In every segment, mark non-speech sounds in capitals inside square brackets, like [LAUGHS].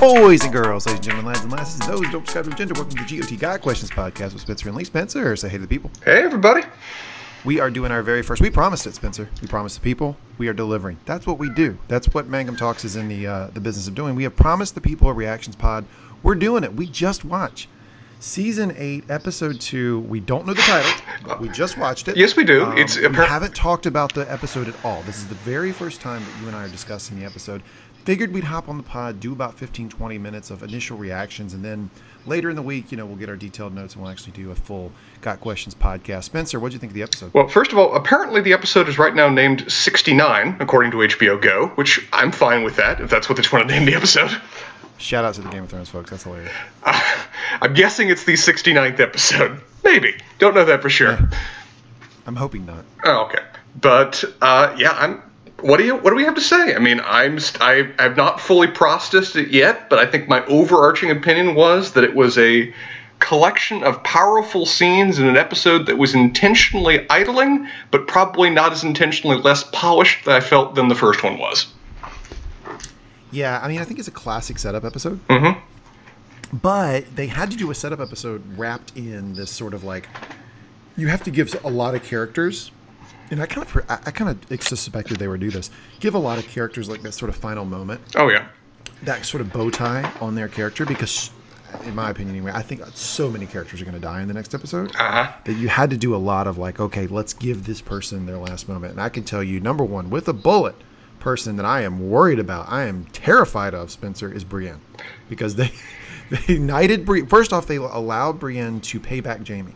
Boys and girls, ladies and gentlemen, lads and lasses, and those who don't subscribe to gender, welcome to the GOT Guy Questions podcast with Spencer and Lee. Spencer, say hey to the people. Hey, everybody. We are doing our very first. We promised it, Spencer. We promised the people. We are delivering. That's what we do. That's what Mangum Talks is in the uh, the business of doing. We have promised the people a reactions pod. We're doing it. We just watched season eight, episode two. We don't know the title, but we just watched it. Yes, we do. Um, It's we haven't talked about the episode at all. This is the very first time that you and I are discussing the episode. Figured we'd hop on the pod, do about 15, 20 minutes of initial reactions, and then later in the week, you know, we'll get our detailed notes and we'll actually do a full Got Questions podcast. Spencer, what do you think of the episode? Well, first of all, apparently the episode is right now named 69, according to HBO Go, which I'm fine with that, if that's what they just want to name the episode. Shout out to the Game of Thrones folks. That's hilarious. I'm guessing it's the 69th episode. Maybe. Don't know that for sure. [LAUGHS] I'm hoping not. Oh, okay. But uh, yeah, I'm. What do you? What do we have to say? I mean, I'm. St- I have not fully processed it yet, but I think my overarching opinion was that it was a collection of powerful scenes in an episode that was intentionally idling, but probably not as intentionally less polished that I felt than the first one was. Yeah, I mean, I think it's a classic setup episode. Mm-hmm. But they had to do a setup episode wrapped in this sort of like you have to give a lot of characters, and I kind of I kind of suspected they would do this. Give a lot of characters like that sort of final moment, Oh yeah. that sort of bow tie on their character, because in my opinion anyway, I think so many characters are going to die in the next episode Uh huh. that you had to do a lot of like, okay, let's give this person their last moment. And I can tell you, number one, with a bullet person that I am worried about, I am terrified of, Spencer, is Brienne. Because they [LAUGHS] they knighted Brienne. First off, they allowed Brienne to pay back Jamie.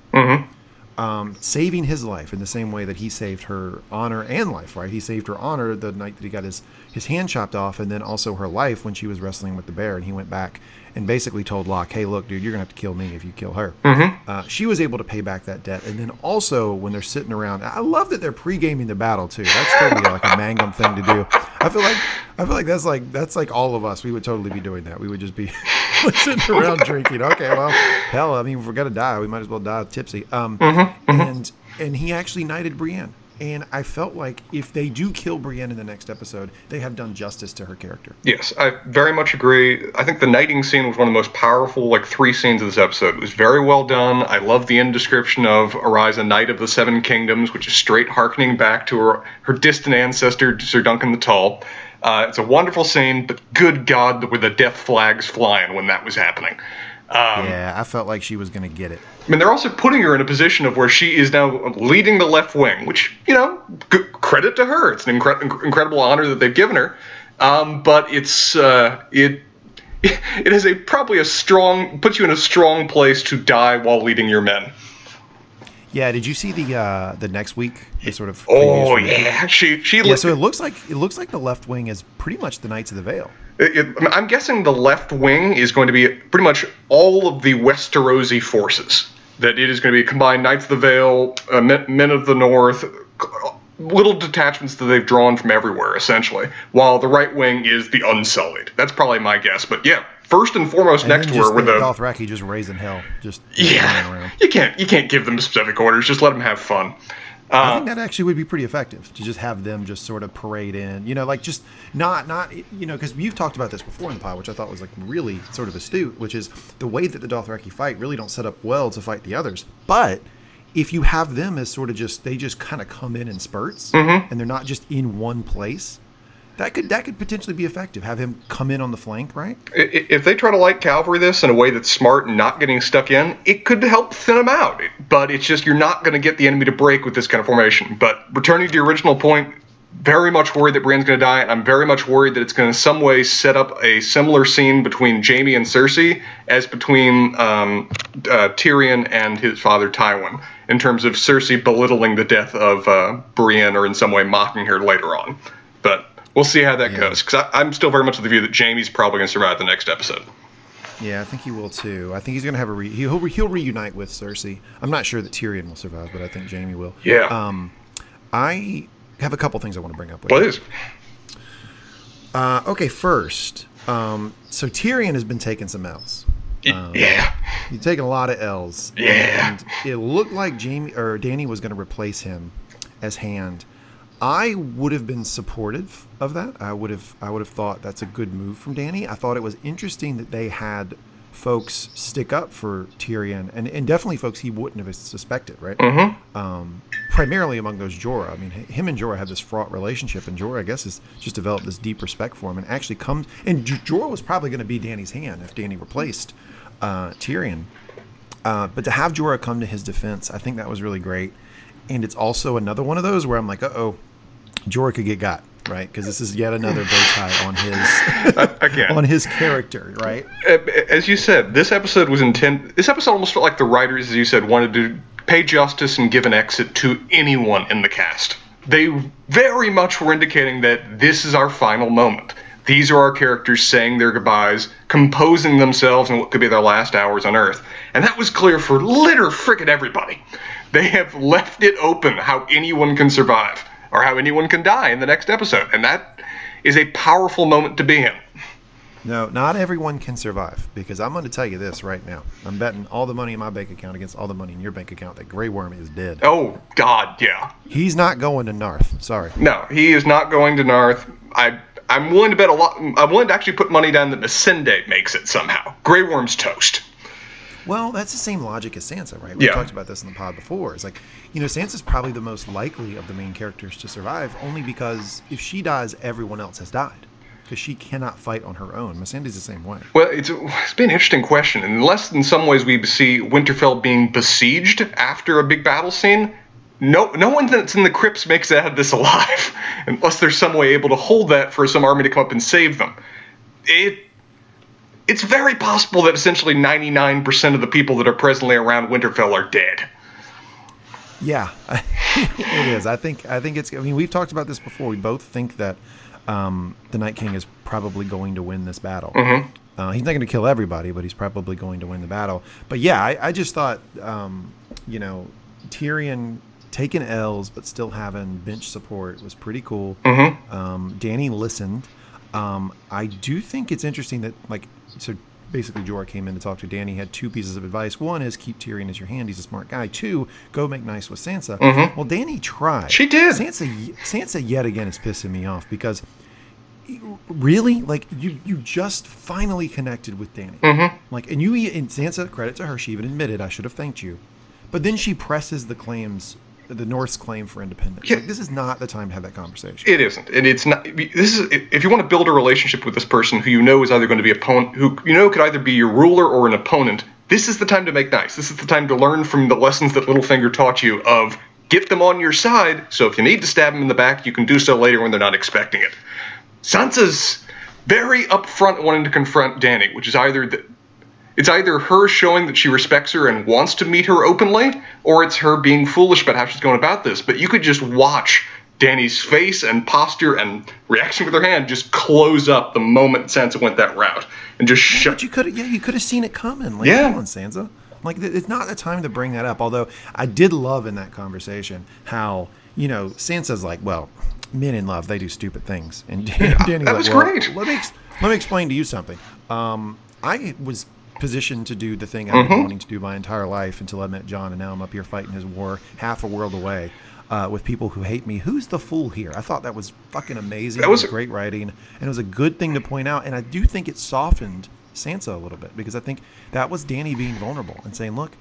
Um, saving his life in the same way that he saved her honor and life, right? He saved her honor the night that he got his, his hand chopped off, and then also her life when she was wrestling with the bear. And he went back and basically told Locke, hey, look, dude, you're to have to kill me if you kill her. Uh, she was able to pay back that debt. And then also, when they're sitting around, I love that they're pre gaming the battle, too. That's totally like a Mangum thing to do. I feel like I feel like that's like that's like all of us. We would totally be doing that. We would just be [LAUGHS] sitting around [LAUGHS] drinking. Okay, well, hell, I mean, if we're gonna die, we might as well die tipsy. Um, and and he actually knighted Brienne, and I felt like if they do kill Brienne in the next episode, they have done justice to her character. Yes, I very much agree. I think the knighting scene was one of the most powerful, like, three scenes of this episode. It was very well done. I love the end description of "Arise, a Knight of the Seven Kingdoms, which is straight harkening back to her, her distant ancestor, Sir Duncan the Tall. Uh, it's a wonderful scene, but good God, were the death flags flying when that was happening. Um, yeah, I felt like she was gonna get it. I mean, they're also putting her in a position of where she is now leading the left wing, which, you know, g- credit to her. It's an incre- incredible honor that they've given her. Um, but it's uh, it [LAUGHS] it is a probably a strong puts you in a strong place to die while leading your men. Yeah, did you see the uh the next week? The sort of Oh previews for the- yeah, she she Yeah, so it looks like it looks like the left wing is pretty much the Knights of the Vale. It, I'm guessing the left wing is going to be pretty much all of the Westerosi forces. That it is going to be combined Knights of the Vale, uh, Men, Men of the North, little detachments that they've drawn from everywhere, essentially. While the right wing is the Unsullied. That's probably my guess. But yeah, first and foremost, And next to her were the Dothraki just raising hell, just yeah. You can't you can't give them specific orders. Just let them have fun. I Uh, think that actually would be pretty effective to just have them just sort of parade in, you know, like just not not you know because you've talked about this before in the pod, which I thought was like really sort of astute, which is the way that the Dothraki fight really don't set up well to fight the others, but if you have them as sort of just they just kind of come in in spurts Mm-hmm. and they're not just in one place, that could that could potentially be effective. Have him come in on the flank, right? If they try to light cavalry this in a way that's smart and not getting stuck in, it could help thin them out. But it's just you're not going to get the enemy to break with this kind of formation. But returning to the original point, very much worried that Brienne's going to die, and I'm very much worried that it's going to some way set up a similar scene between Jamie and Cersei as between um, uh, Tyrion and his father Tywin, in terms of Cersei belittling the death of uh, Brienne or in some way mocking her later on. But we'll see how that Yeah. goes, because I'm still very much of the view that Jamie's probably going to survive the next episode. Yeah, I think he will too. I think he's going to have a re- he'll he'll reunite with Cersei. I'm not sure that Tyrion will survive, but I think Jamie will. Yeah. Um, I have a couple things I want to bring up. With you. Please. Uh, okay, first, um, so Tyrion has been taking some L's. Um, yeah. He's taking a lot of L's. Yeah. And it looked like Jamie or Danny was going to replace him as Hand. I would have been supportive of that. I would have I would have thought that's a good move from Danny. I thought it was interesting that they had folks stick up for Tyrion, and, and definitely folks he wouldn't have suspected, right? Mm-hmm. Um, primarily among those Jorah. I mean, him and Jorah have this fraught relationship, and Jorah, I guess, has just developed this deep respect for him, and actually comes. And J- Jorah was probably going to be Danny's hand if Danny replaced uh, Tyrion. Uh, but to have Jorah come to his defense, I think that was really great. And it's also another one of those where I'm like, uh oh, Jorah could get got, right? Because this is yet another bow tie on his [LAUGHS] Again. on his character, right? Uh, As you said, this episode was intended. This episode almost felt like the writers, as you said, wanted to pay justice and give an exit to anyone in the cast. They very much were indicating that this is our final moment. These are our characters saying their goodbyes, composing themselves in what could be their last hours on Earth. And that was clear for litter frickin' everybody. They have left it open how anyone can survive or how anyone can die in the next episode. And that is a powerful moment to be in. No, not everyone can survive because I'm going to tell you this right now. I'm betting all the money in my bank account against all the money in your bank account that Grey Worm is dead. Oh, God, yeah. He's not going to Naath. Sorry. No, he is not going to Naath. I I'm willing to bet a lot. I'm willing to actually put money down that Missandei makes it somehow. Grey Worm's toast. Well, that's the same logic as Sansa, right? We Yeah. talked about this in the pod before. It's like, you know, Sansa's probably the most likely of the main characters to survive, only because if she dies, everyone else has died. Because she cannot fight on her own. Missandei's the same way. Well, it's it's been an interesting question. Unless in some ways we see Winterfell being besieged after a big battle scene, no no one that's in the crypts makes it out of this alive, [LAUGHS] unless there's some way able to hold that for some army to come up and save them. It it's very possible that essentially 99% of the people that are presently around Winterfell are dead. Yeah, [LAUGHS] it is. I think. I think it's. I mean, we've talked about this before. We both think that um, the Night King is probably going to win this battle. Uh, he's not going to kill everybody, but he's probably going to win the battle. But yeah, I, I just thought, um, you know, Tyrion taking L's but still having bench support was pretty cool. Um, Danny listened. Um, I do think it's interesting that like so basically Jorah came in to talk to Danny. Had two pieces of advice. One is keep Tyrion as your hand. He's a smart guy. Two, go make nice with Sansa. Well, Danny tried. She did. Sansa. Sansa yet again is pissing me off because really like you you just finally connected with Danny. Mm-hmm. Like and you and Sansa credit to her. She even admitted I should have thanked you, but then she presses the claims. The North's claim for independence. Yeah. Like, this is not the time to have that conversation. It isn't, and it's not. This is if you want to build a relationship with this person who you know is either going to be opponent, who you know could either be your ruler or an opponent. This is the time to make nice. This is the time to learn from the lessons that Littlefinger taught you of get them on your side. So if you need to stab them in the back, you can do so later when they're not expecting it. Sansa's very upfront wanting to confront Danny, which is either that it's either her showing that she respects her and wants to meet her openly, or it's her being foolish about how she's going about this. But you could just watch Danny's face and posture and reaction with her hand just close up the moment Sansa went that route and just shut. But you could, yeah, you could have seen it coming. Like, Yeah. come on, Sansa. Like, it's not the time to bring that up. Although I did love in that conversation how you know Sansa's like, well, men in love they do stupid things, and [LAUGHS] Danny's that like, was well, great. Let me let me explain to you something. Um, I was positioned to do the thing I've Mm-hmm. been wanting to do my entire life until I met John, and now I'm up here fighting his war half a world away. Uh, with people who hate me, who's the fool here? I thought that was fucking amazing. That It was- great writing, and it was a good thing to point out. And I do think it softened Sansa a little bit because I think that was Danny being vulnerable and saying, "Look,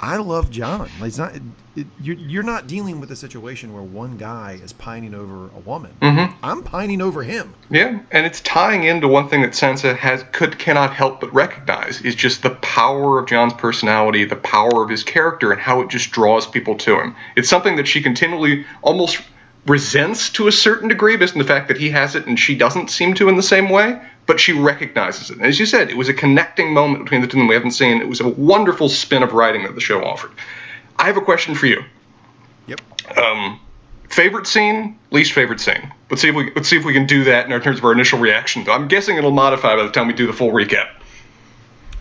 I love John. Like, it's not it, it, you're you're not dealing with a situation where one guy is pining over a woman. Mm-hmm. I'm pining over him. Yeah, and it's tying into one thing that Sansa has could cannot help but recognize is just the power of John's personality, the power of his character, and how it just draws people to him. It's something that she continually almost resents to a certain degree based on the fact that he has it and she doesn't seem to in the same way, but she recognizes it. And as you said, it was a connecting moment between the two of them we haven't seen. It was a wonderful spin of writing that the show offered. I have a question for you. Yep. Um, favorite scene, least favorite scene. Let's see if we let's see if we can do that in terms of our initial reaction. I'm guessing it'll modify by the time we do the full recap.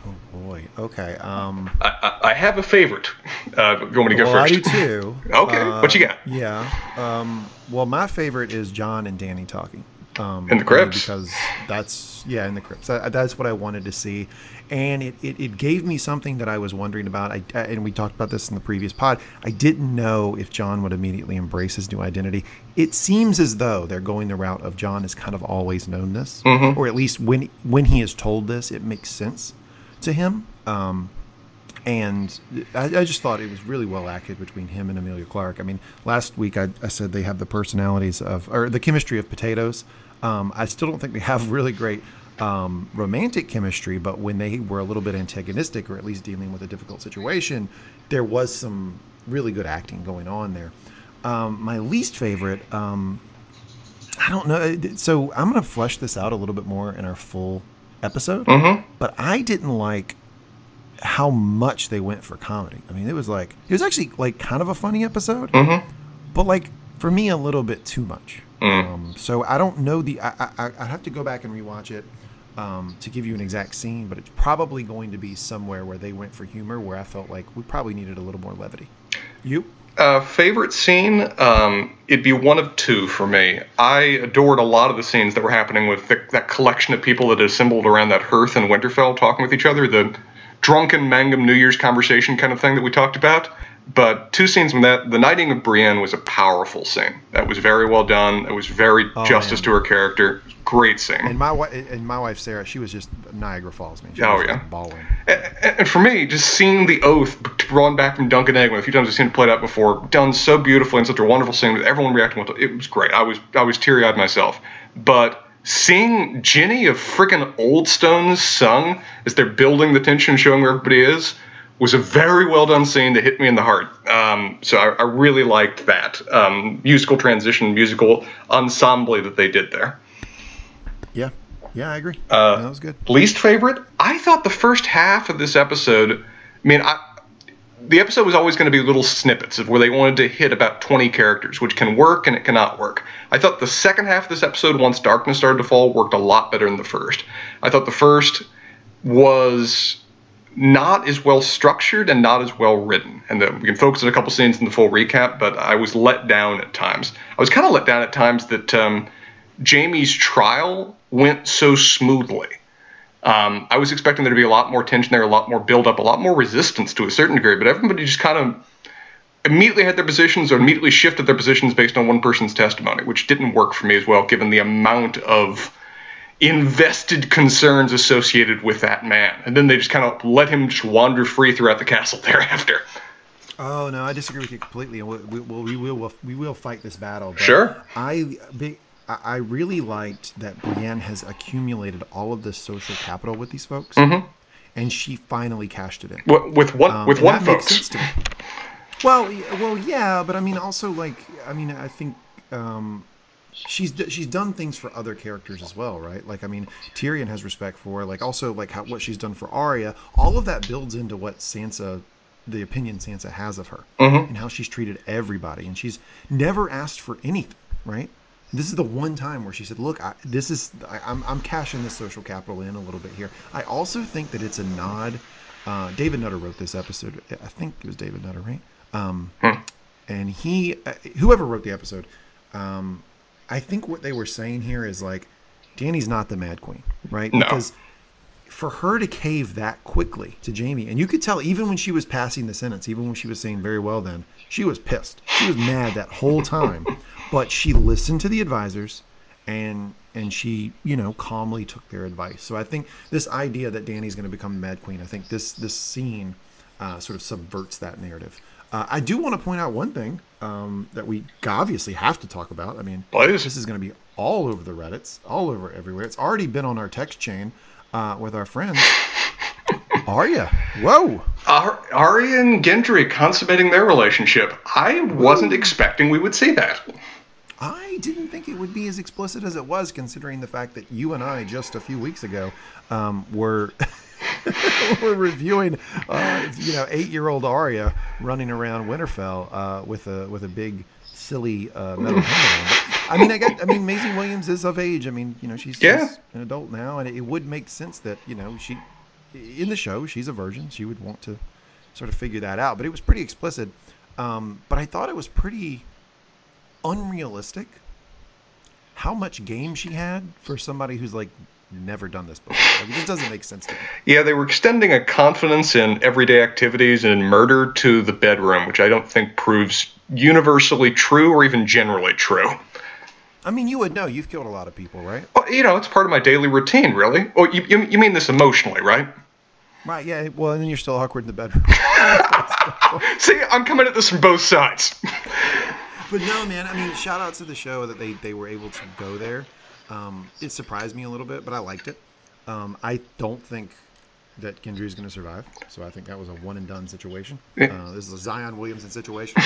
Oh boy. Okay. Um. I, I, I have a favorite. Uh, you want me to go well, I first? do too. [LAUGHS] Okay, Uh, what you got? Yeah. Um. Well, my favorite is John and Danny talking. Um, In the crypts. because that's yeah in the crypts. That, that's what I wanted to see, and it, it, it gave me something that I was wondering about. I, and we talked about this in the previous pod. I didn't know if John would immediately embrace his new identity. It seems as though they're going the route of John has kind of always known this, or at least when when he is told this, it makes sense to him. Um, and I, I just thought it was really well acted between him and Emilia Clarke. I mean, last week I, I said they have the personalities of, or the chemistry of potatoes. Um, I still don't think they have really great um, romantic chemistry, but when they were a little bit antagonistic, or at least dealing with a difficult situation, there was some really good acting going on there. Um, my least favorite, um, I don't know. So I'm going to flesh this out a little bit more in our full episode. But I didn't like how much they went for comedy. I mean, it was like it was actually like kind of a funny episode, but like for me a little bit too much. Um, so I don't know the. I, I I have to go back and rewatch it um, to give you an exact scene, but it's probably going to be somewhere where they went for humor, where I felt like we probably needed a little more levity. You? Uh, favorite scene? Um, it'd be one of two for me. I adored a lot of the scenes that were happening with the, that collection of people that assembled around that hearth in Winterfell talking with each other, the drunken Mangum New Year's conversation kind of thing that we talked about. But two scenes from that, the knighting of Brienne was a powerful scene. That was very well done. It was very oh, justice yeah. to her character. Great scene. And my wife and my wife Sarah, she was just Niagara Falls. Man, she Oh, was yeah. bawling. And and for me, just seeing the oath drawn back from Duncan Egglin, a few times I've seen it played out before, done so beautifully and such a wonderful scene with everyone reacting well, to it was great. I was I was teary eyed myself. But seeing Jenny of freaking Old Stones sung as they're building the tension, showing where everybody is, was a very well done scene that hit me in the heart. Um, so I, I really liked that um, musical transition, musical ensemble that they did there. Yeah, yeah, I agree. Uh, that was good. Least favorite? I thought the first half of this episode. I mean, I, the episode was always going to be little snippets of where they wanted to hit about 20 characters, which can work and it cannot work. I thought the second half of this episode, once darkness started to fall, worked a lot better than the first. I thought the first was not as well structured and not as well written. And the, we can focus on a couple scenes in the full recap, but I was let down at times. I was kind of let down at times that um, Jamie's trial went so smoothly. Um, I was expecting there to be a lot more tension there, a lot more build up, a lot more resistance to a certain degree, but everybody just kind of immediately had their positions or immediately shifted their positions based on one person's testimony, which didn't work for me as well, given the amount of invested concerns associated with that man. And then they just kind of let him just wander free throughout the castle [LAUGHS] thereafter. Oh no, I disagree with you completely. And we, we, we will we will fight this battle. Sure. I I I really liked that Brienne has accumulated all of this social capital with these folks, and she finally cashed it in. W- With one, Um, with and one that makes folks. sense to me. Well, well, yeah, but I mean, also like, I mean, I think um, she's she's done things for other characters as well, right? Like, I mean, Tyrion has respect for, like, also like how what she's done for Arya. All of that builds into what Sansa, the opinion Sansa has of her, Mm-hmm. and how she's treated everybody, and she's never asked for anything, right? This is the one time where she said, "Look, I, this is I, I'm I'm cashing this social capital in a little bit here." I also think that it's a nod. Uh, David Nutter wrote this episode. I think it was David Nutter, right? Um, and he, uh, whoever wrote the episode, um, I think what they were saying here is like, Danny's not the Mad Queen, right? No. Because for her to cave that quickly to Jamie, and you could tell even when she was passing the sentence, even when she was saying very well, then she was pissed. She was mad that whole time, [LAUGHS] but she listened to the advisors, and and she you know calmly took their advice. So I think this idea that Danny's going to become Mad Queen, I think this this scene uh, sort of subverts that narrative. Uh, I do want to point out one thing um, that we obviously have to talk about. I mean, Please. this is going to be all over the Reddits, all over everywhere. It's already been on our text chain uh, with our friends. [LAUGHS] Arya, whoa! Ar- Arya and Gendry consummating their relationship. I wasn't expecting we would see that. I didn't think it would be as explicit as it was, considering the fact that you and I just a few weeks ago um, were [LAUGHS] [LAUGHS] were reviewing, uh, you know, eight-year-old Arya running around Winterfell uh, with a with a big silly uh, metal helmet. on. I mean, I get. I mean, Maisie Williams is of age. I mean, you know, she's, Yeah. she's an adult now, and it, would make sense that you know she, in the show, she's a virgin. She would want to sort of figure that out. But it was pretty explicit. Um, but I thought it was pretty unrealistic how much game she had for somebody who's like never done this before. Like, it just doesn't make sense to me. Yeah, they were extending a confidence in everyday activities and murder to the bedroom, which I don't think proves universally true or even generally true. I mean, you would know. You've killed a lot of people, right? Well, you know, it's part of my daily routine, really. Oh, you, you, you mean this emotionally, right? Right. Yeah. Well, and then you're still awkward in the bedroom. [LAUGHS] [LAUGHS] See, I'm coming at this from both sides. but no, man. I mean, shout out to the show that they they were able to go there. Um, it surprised me a little bit, but I liked it. Um, I don't think that Gendry is going to survive, so I think that was a one and done situation. Uh, this is a Zion Williamson situation.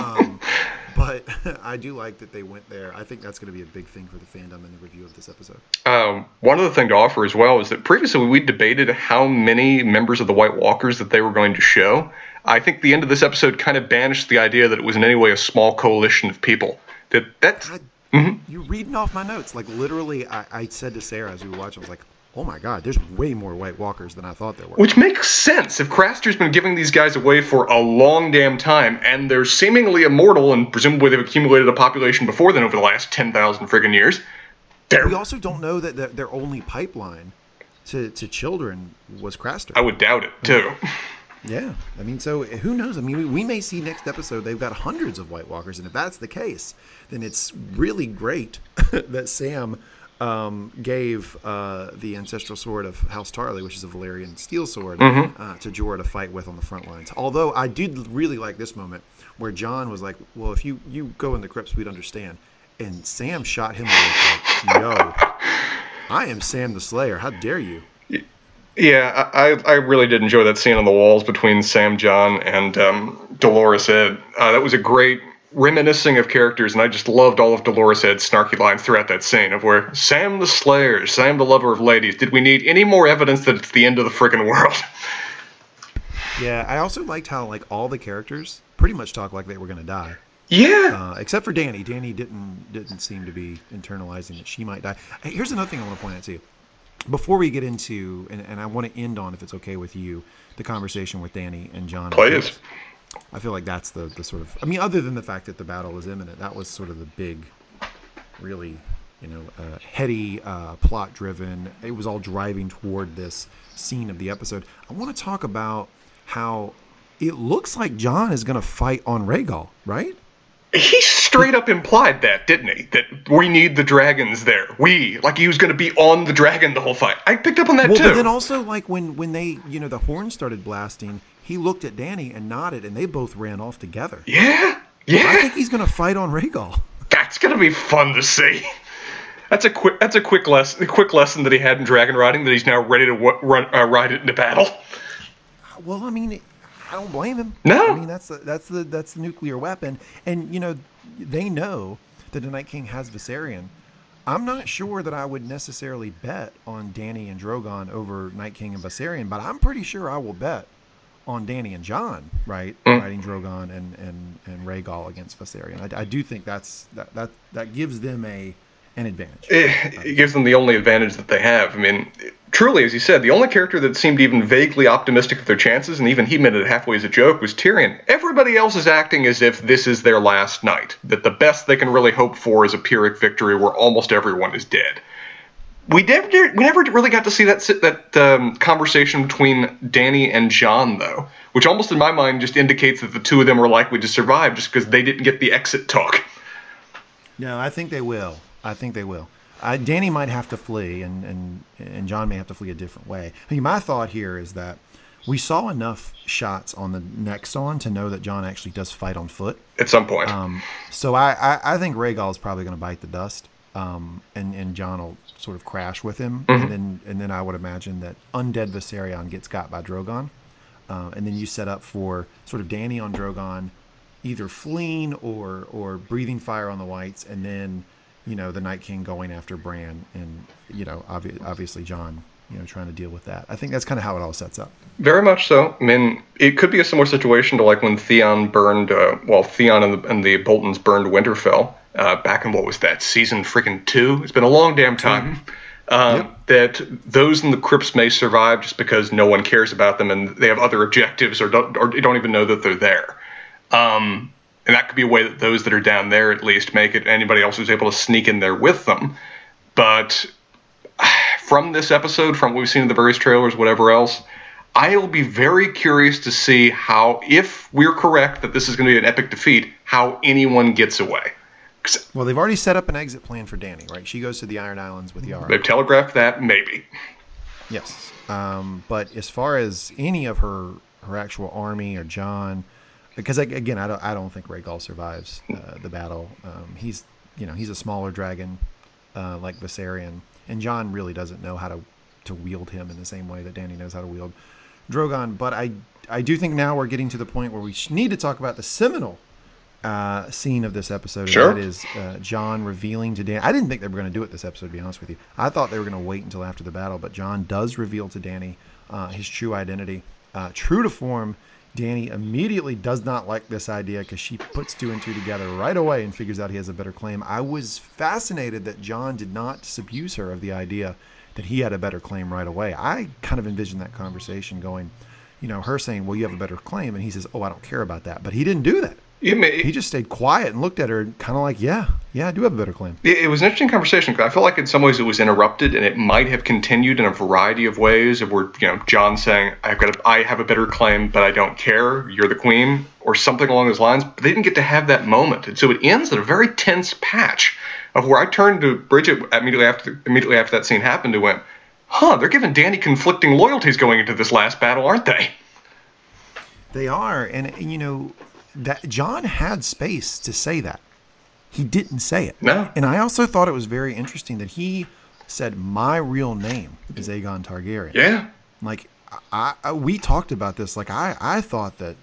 um, [LAUGHS] but [LAUGHS] I do like that they went there. I think that's going to be a big thing for the fandom in the review of this episode. Um, one other thing to offer as well is that previously we debated how many members of the White Walkers that they were going to show. I think the end of this episode kind of banished the idea that it was in any way a small coalition of people. That that's. God, mm-hmm. You're reading off my notes. Like literally, I, I said to Sarah as we were watching, I was like, oh my god, there's way more White Walkers than I thought there were. Which makes sense if Craster's been giving these guys away for a long damn time, and they're seemingly immortal, and presumably they've accumulated a population before then over the last 10,000 friggin' years. They're... We also don't know that their only pipeline to, to children was Craster. I would doubt it, too. Yeah, I mean, so who knows? I mean, we, we may see next episode they've got hundreds of White Walkers, and if that's the case, then it's really great [LAUGHS] that Sam um, gave uh, the ancestral sword of House Tarly, which is a Valyrian steel sword, mm-hmm. uh, to Jorah to fight with on the front lines. Although I did really like this moment where Jon was like, "Well, if you you go in the crypts, we'd understand," and Sam shot him like, "Yo, I am Sam the Slayer. How dare you?" Yeah, I, I really did enjoy that scene on the walls between Sam John and um, Dolorous Edd. Uh, that was a great reminiscing of characters, and I just loved all of Dolorous Edd's snarky lines throughout that scene of where Sam the Slayer, Sam the lover of ladies. Did we need any more evidence that it's the end of the freaking world? [LAUGHS] Yeah, I also liked how like all the characters pretty much talk like they were going to die. Yeah. Uh, except for Danny. Danny didn't didn't seem to be internalizing that she might die. Here's another thing I want to point out to you. Before we get into, and, and I want to end on, if it's okay with you, the conversation with Danny and John. Please. I feel like that's the, the sort of I mean, other than the fact that the battle is imminent, that was sort of the big, really, you know, uh, heady, uh, plot driven. It was all driving toward this scene of the episode. I want to talk about how it looks like John is going to fight on Rhaegal, right? He straight up implied that, didn't he? That we need the dragons there. We like he was going to be on the dragon the whole fight. I picked up on that well, too. But then also like when when they you know the horn started blasting, he looked at Danny and nodded, and they both ran off together. Yeah, yeah. I think he's going to fight on Rhaegal. That's going to be fun to see. That's a quick. That's a quick lesson. Quick lesson that he had in dragon riding that he's now ready to w- run, uh, ride it into battle. Well, I mean, I don't blame him. No, I mean that's the that's the that's the nuclear weapon, and you know they know that the Night King has Viserion. I'm not sure that I would necessarily bet on Danny and Drogon over Night King and Viserion, but I'm pretty sure I will bet on Danny and Jon, right? Mm. Riding Drogon and and and Rhaegal against Viserion. I, I do think that's that that that gives them a an advantage. It, it, gives them the only advantage that they have. I mean, truly, as you said, the only character that seemed even vaguely optimistic of their chances, and even he meant it halfway as a joke, was Tyrion. Everybody else is acting as if this is their last night. That the best they can really hope for is a Pyrrhic victory where almost everyone is dead we never we never really got to see that that um, conversation between Danny and John, though, which almost in my mind just indicates that the two of them are likely to survive just because they didn't get the exit talk. No, I think they will. I think they will. Uh, Dany might have to flee, and and and Jon may have to flee a different way. I mean, my thought here is that we saw enough shots on the Nexon to know that John actually does fight on foot at some point. Um, so I, I, I think Rhaegal is probably going to bite the dust, um, and and Jon will sort of crash with him, mm-hmm. and then and then I would imagine that undead Viserion gets got by Drogon, uh, and then you set up for sort of Danny on Drogon, either fleeing or or breathing fire on the whites, and then you know the Night King going after Bran, and you know obvi- obviously John, you know trying to deal with that. I think that's kind of how it all sets up. Very much so. I mean, it could be a similar situation to like when Theon burned, uh, well, Theon and the, and the Boltons burned Winterfell uh, back in what was that season freaking two? It's been a long damn time. Mm-hmm. Um, yep. That those in the crypts may survive just because no one cares about them and they have other objectives or don't, or don't even know that they're there. Um, and that could be a way that those that are down there at least make it. Anybody else who's able to sneak in there with them, but [SIGHS] from this episode, from what we've seen in the various trailers, whatever else, I'll be very curious to see how, if we're correct that this is going to be an epic defeat, how anyone gets away. Well, they've already set up an exit plan for Danny, right? She goes to the Iron Islands with Yara. They've telegraphed that, maybe. Yes, um, but as far as any of her her actual army or Jon, because again, I don't I don't think Rhaegal survives uh, the battle. Um, he's you know he's a smaller dragon uh, like Viserion, and Jon really doesn't know how to to wield him in the same way that Danny knows how to wield Drogon. But I I do think now we're getting to the point where we need to talk about the seminal uh, scene of this episode. Sure. that is uh, Jon revealing to Danny. I didn't think they were going to do it this episode, to be honest with you. I thought they were going to wait until after the battle, but Jon does reveal to Danny uh, his true identity. Uh, true to form, Dany immediately does not like this idea because she puts two and two together right away and figures out he has a better claim. I was fascinated that John did not disabuse her of the idea that he had a better claim right away. I kind of envisioned that conversation going, you know, her saying, "Well, you have a better claim," and he says, "Oh, I don't care about that," but he didn't do that. May, he just stayed quiet and looked at her, kind of like, "Yeah, yeah, I do have a better claim." It, it was an interesting conversation because I feel like in some ways it was interrupted, and it might have continued in a variety of ways. Of where you know John saying, "I've got, a, I have a better claim, but I don't care. You're the queen," or something along those lines. But they didn't get to have that moment, and so it ends at a very tense patch of where I turned to Bridget immediately after immediately after that scene happened and went, "Huh, they're giving Danny conflicting loyalties going into this last battle, aren't they?" They are, and you know that John had space to say that. He didn't say it. No. And I also thought it was very interesting that he said my real name is Aegon Targaryen. Yeah. Like I, I we talked about this. Like I, I thought that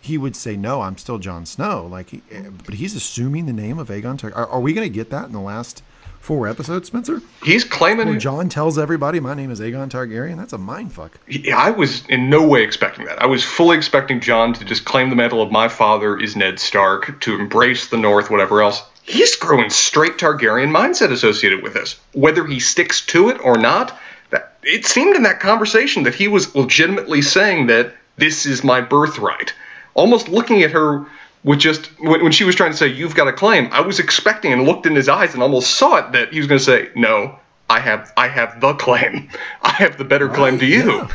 he would say no, I'm still Jon Snow. Like, he, eh, but he's assuming the name of Aegon Targaryen. Are, are we going to get that in the last four episodes, Spencer? He's claiming Where Jon tells everybody my name is Aegon Targaryen. That's a mind fuck. I was in no way expecting that. I was fully expecting John to just claim the mantle of my father is Ned Stark, to embrace the North, whatever else. He's growing straight Targaryen mindset associated with this. Whether he sticks to it or not, that it seemed in that conversation that he was legitimately saying that this is my birthright. Almost looking at her with just when, when she was trying to say you've got a claim i was expecting and looked in his eyes and almost saw it that he was going to say no i have i have the claim. [LAUGHS] I have the better right, claim to you. yeah.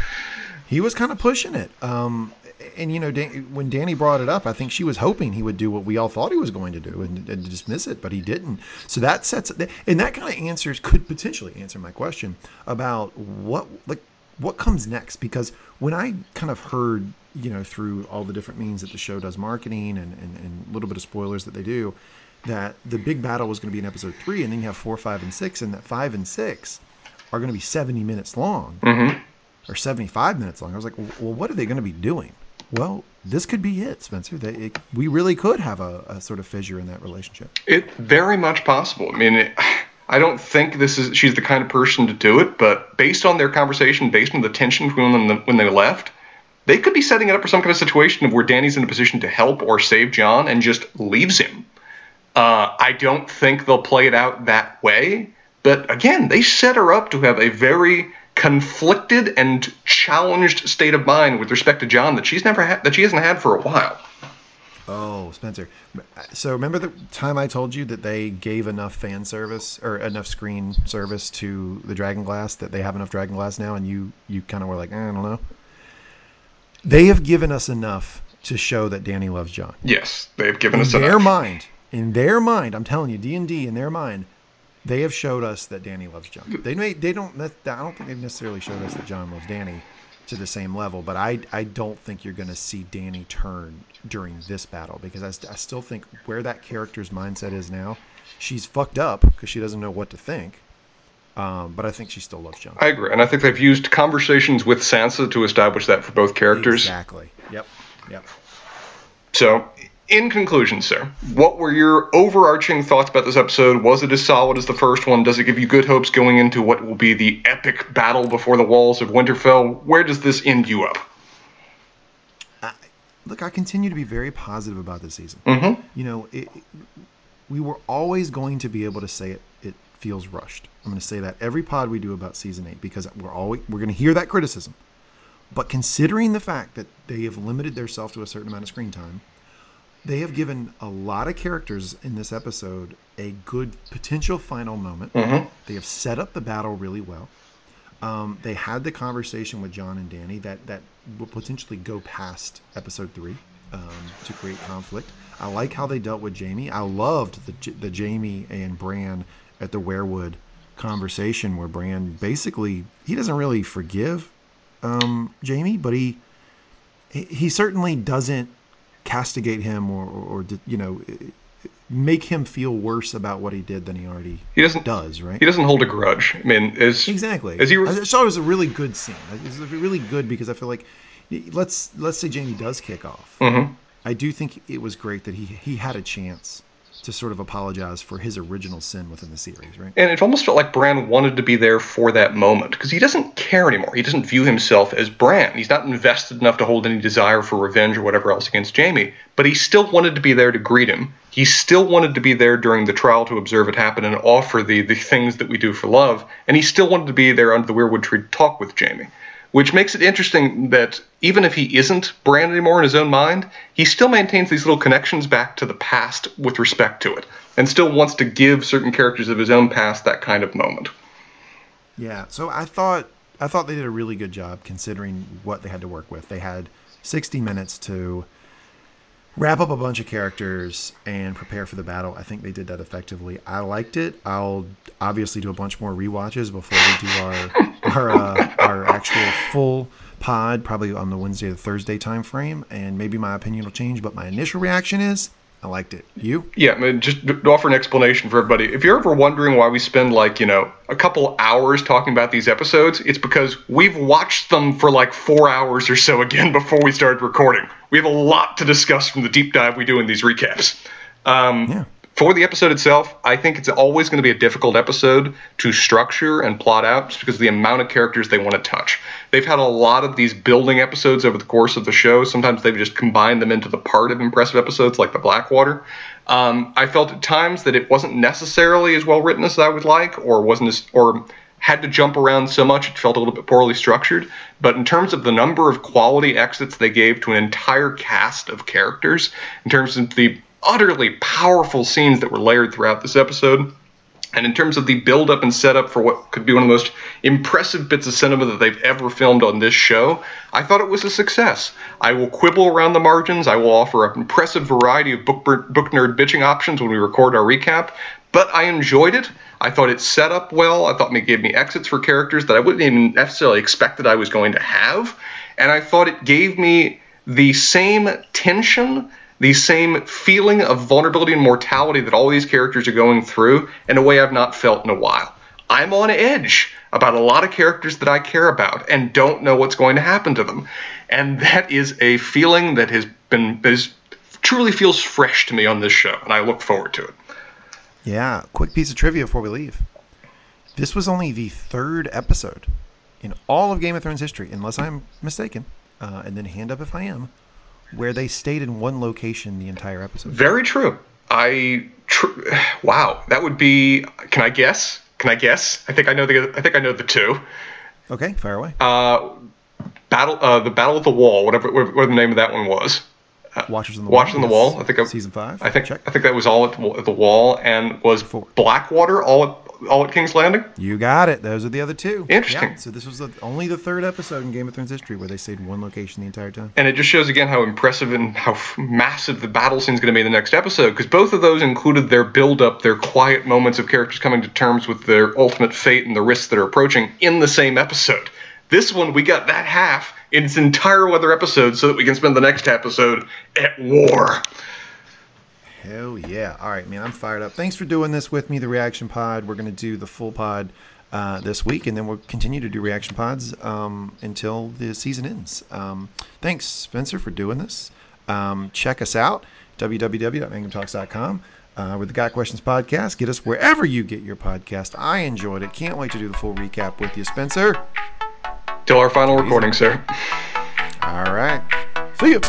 he was kind of pushing it um, and you know Dan, when Danny brought it up i think she was hoping he would do what we all thought he was going to do and, and dismiss it but he didn't. So that sets and that kind of answers could potentially answer my question about what like what comes next? Because when i kind of heard you know, through all the different means that the show does marketing and, and, and a little bit of spoilers that they do, that the big battle was going to be in episode three, and then you have four, five, and six, and that five and six are going to be 70 minutes long mm-hmm. or 75 minutes long. I was like, well, what are they going to be doing? Well, this could be it, Spencer. They, it, we really could have a, a, sort of fissure in that relationship. It very much possible. I mean, it, [SIGHS] I don't think this is she's the kind of person to do it, but based on their conversation, based on the tension between them when they left, they could be setting it up for some kind of situation of where Danny's in a position to help or save John and just leaves him. Uh, I don't think they'll play it out that way. But again, they set her up to have a very conflicted and challenged state of mind with respect to John that she's never had that she hasn't had for a while. Oh, Spencer. So remember the time I told you that they gave enough fan service or enough screen service to the Dragon Glass that they have enough Dragon Glass now, and you you kind of were like, eh, I don't know. They have given us enough to show that Danny loves John. Yes, they've given us in us their enough. mind. In their mind, I'm telling you, D and D in their mind, they have showed us that Danny loves John. They may, they don't. I don't think they've necessarily showed us that John loves Danny to the same level, but I I don't think you're going to see Danny turn during this battle because I, I still think where that character's mindset is now, she's fucked up because she doesn't know what to think. Um, but I think she still loves Jon. I agree, and I think they've used conversations with Sansa to establish that for both characters. Exactly. Yep. Yep. So, in conclusion, sir, what were your overarching thoughts about this episode? Was it as solid as the first one? Does it give you good hopes going into what will be the epic battle before the walls of Winterfell? Where does this end you up? I, look, I continue to be very positive about this season. Mm-hmm. You know, it, it, we were always going to be able to say it, it feels rushed. I'm going to say that every pod we do about season eight because we're always we're going to hear that criticism. But considering the fact that they have limited themselves to a certain amount of screen time, they have given a lot of characters in this episode a good potential final moment. Mhm. They have set up the battle really well. Um, they had the conversation with John and Danny that that will potentially go past episode three um, to create conflict. I like how they dealt with Jamie. I loved the the Jamie and Bran at the Weirwood conversation where Bran basically he doesn't really forgive um, Jamie, but he he certainly doesn't castigate him or, or, or you know make him feel worse about what he did than he already He doesn't. does, right? He doesn't hold a grudge. I mean, as Exactly. As you were- I thought it was a really good scene. It was really good because I feel like let's let's say Jamie does kick off. Mhm. I do think it was great that he he had a chance to sort of apologize for his original sin within the series, right? And it almost felt like Bran wanted to be there for that moment because he doesn't care anymore. He doesn't view himself as Bran. He's not invested enough to hold any desire for revenge or whatever else against Jamie, but he still wanted to be there to greet him. He still wanted to be there during the trial to observe it happen and offer the, the things that we do for love. And he still wanted to be there under the Weirwood tree to talk with Jamie. Which makes it interesting that even if he isn't Bran anymore in his own mind, he still maintains these little connections back to the past with respect to it, and still wants to give certain characters of his own past that kind of moment. Yeah. So I thought I thought they did a really good job considering what they had to work with. They had 60 minutes to wrap up a bunch of characters and prepare for the battle. I think they did that effectively. I liked it. I'll obviously do a bunch more rewatches before we do our [LAUGHS] our uh, our actual full pod, probably on the Wednesday or Thursday time frame, and maybe my opinion will change. But my initial reaction is I liked it. You? Yeah, I mean, just to offer an explanation for everybody. If you're ever wondering why we spend like, you know, a couple hours talking about these episodes, it's because we've watched them for like four hours or so again [LAUGHS] before we started recording. We have a lot to discuss from the deep dive we do in these recaps. Um, Yeah. For the episode itself, I think it's always going to be a difficult episode to structure and plot out just because of the amount of characters they want to touch. They've had a lot of these building episodes over the course of the show. Sometimes they've just combined them into the part of impressive episodes like the Blackwater. Um, I felt at times that it wasn't necessarily as well written as I would like, or wasn't as, or had to jump around so much it felt a little bit poorly structured. But in terms of the number of quality exits they gave to an entire cast of characters, in terms of the utterly powerful scenes that were layered throughout this episode, and in terms of the build up and setup for what could be one of the most impressive bits of cinema that they've ever filmed on this show, I thought it was a success. I will quibble around the margins. I will offer an impressive variety of book, book nerd bitching options when we record our recap, but I enjoyed it. I thought it set up well. I thought it gave me exits for characters that I wouldn't even necessarily expect that I was going to have. And I thought it gave me the same tension the same feeling of vulnerability and mortality that all these characters are going through in a way I've not felt in a while. I'm on edge about a lot of characters that I care about and don't know what's going to happen to them. And that is a feeling that has been that is truly feels fresh to me on this show, and I look forward to it. Yeah. Quick piece of trivia before we leave. This was only the third episode in all of Game of Thrones history, unless I'm mistaken, uh, and then hand up if I am, where they stayed in one location the entire episode. Very true. I tr- wow, that would be. Can I guess? Can I guess? I think I know the. I think I know the two. Okay, fire away. Uh, battle. Uh, the Battle of the Wall. Whatever. Whatever the name of that one was. Watchers on the Watchers Wall. on the Wall. I think season five. I think check. I think that was all at the, the wall, and was Four. Blackwater all at all at King's Landing. You got it. Those are the other two. Interesting. Yeah, so this was the, only the third episode in Game of Thrones history where they stayed in one location the entire time. And it just shows again how impressive and how massive the battle scene is going to be in the next episode, because both of those included their build up, their quiet moments of characters coming to terms with their ultimate fate and the risks that are approaching in the same episode. This one, we got that half in its entire other episode so that we can spend the next episode at war. Hell yeah. All right, man. I'm fired up. Thanks for doing this with me, the reaction pod. We're going to do the full pod uh, this week, and then we'll continue to do reaction pods um, until the season ends. Um, thanks, Spencer, for doing this. Um, check us out, www.mangumtalks.com. Uh, with the Got Questions podcast. Get us wherever you get your podcast. I enjoyed it. Can't wait to do the full recap with you, Spencer. Till our final recording, sir. All right. See you.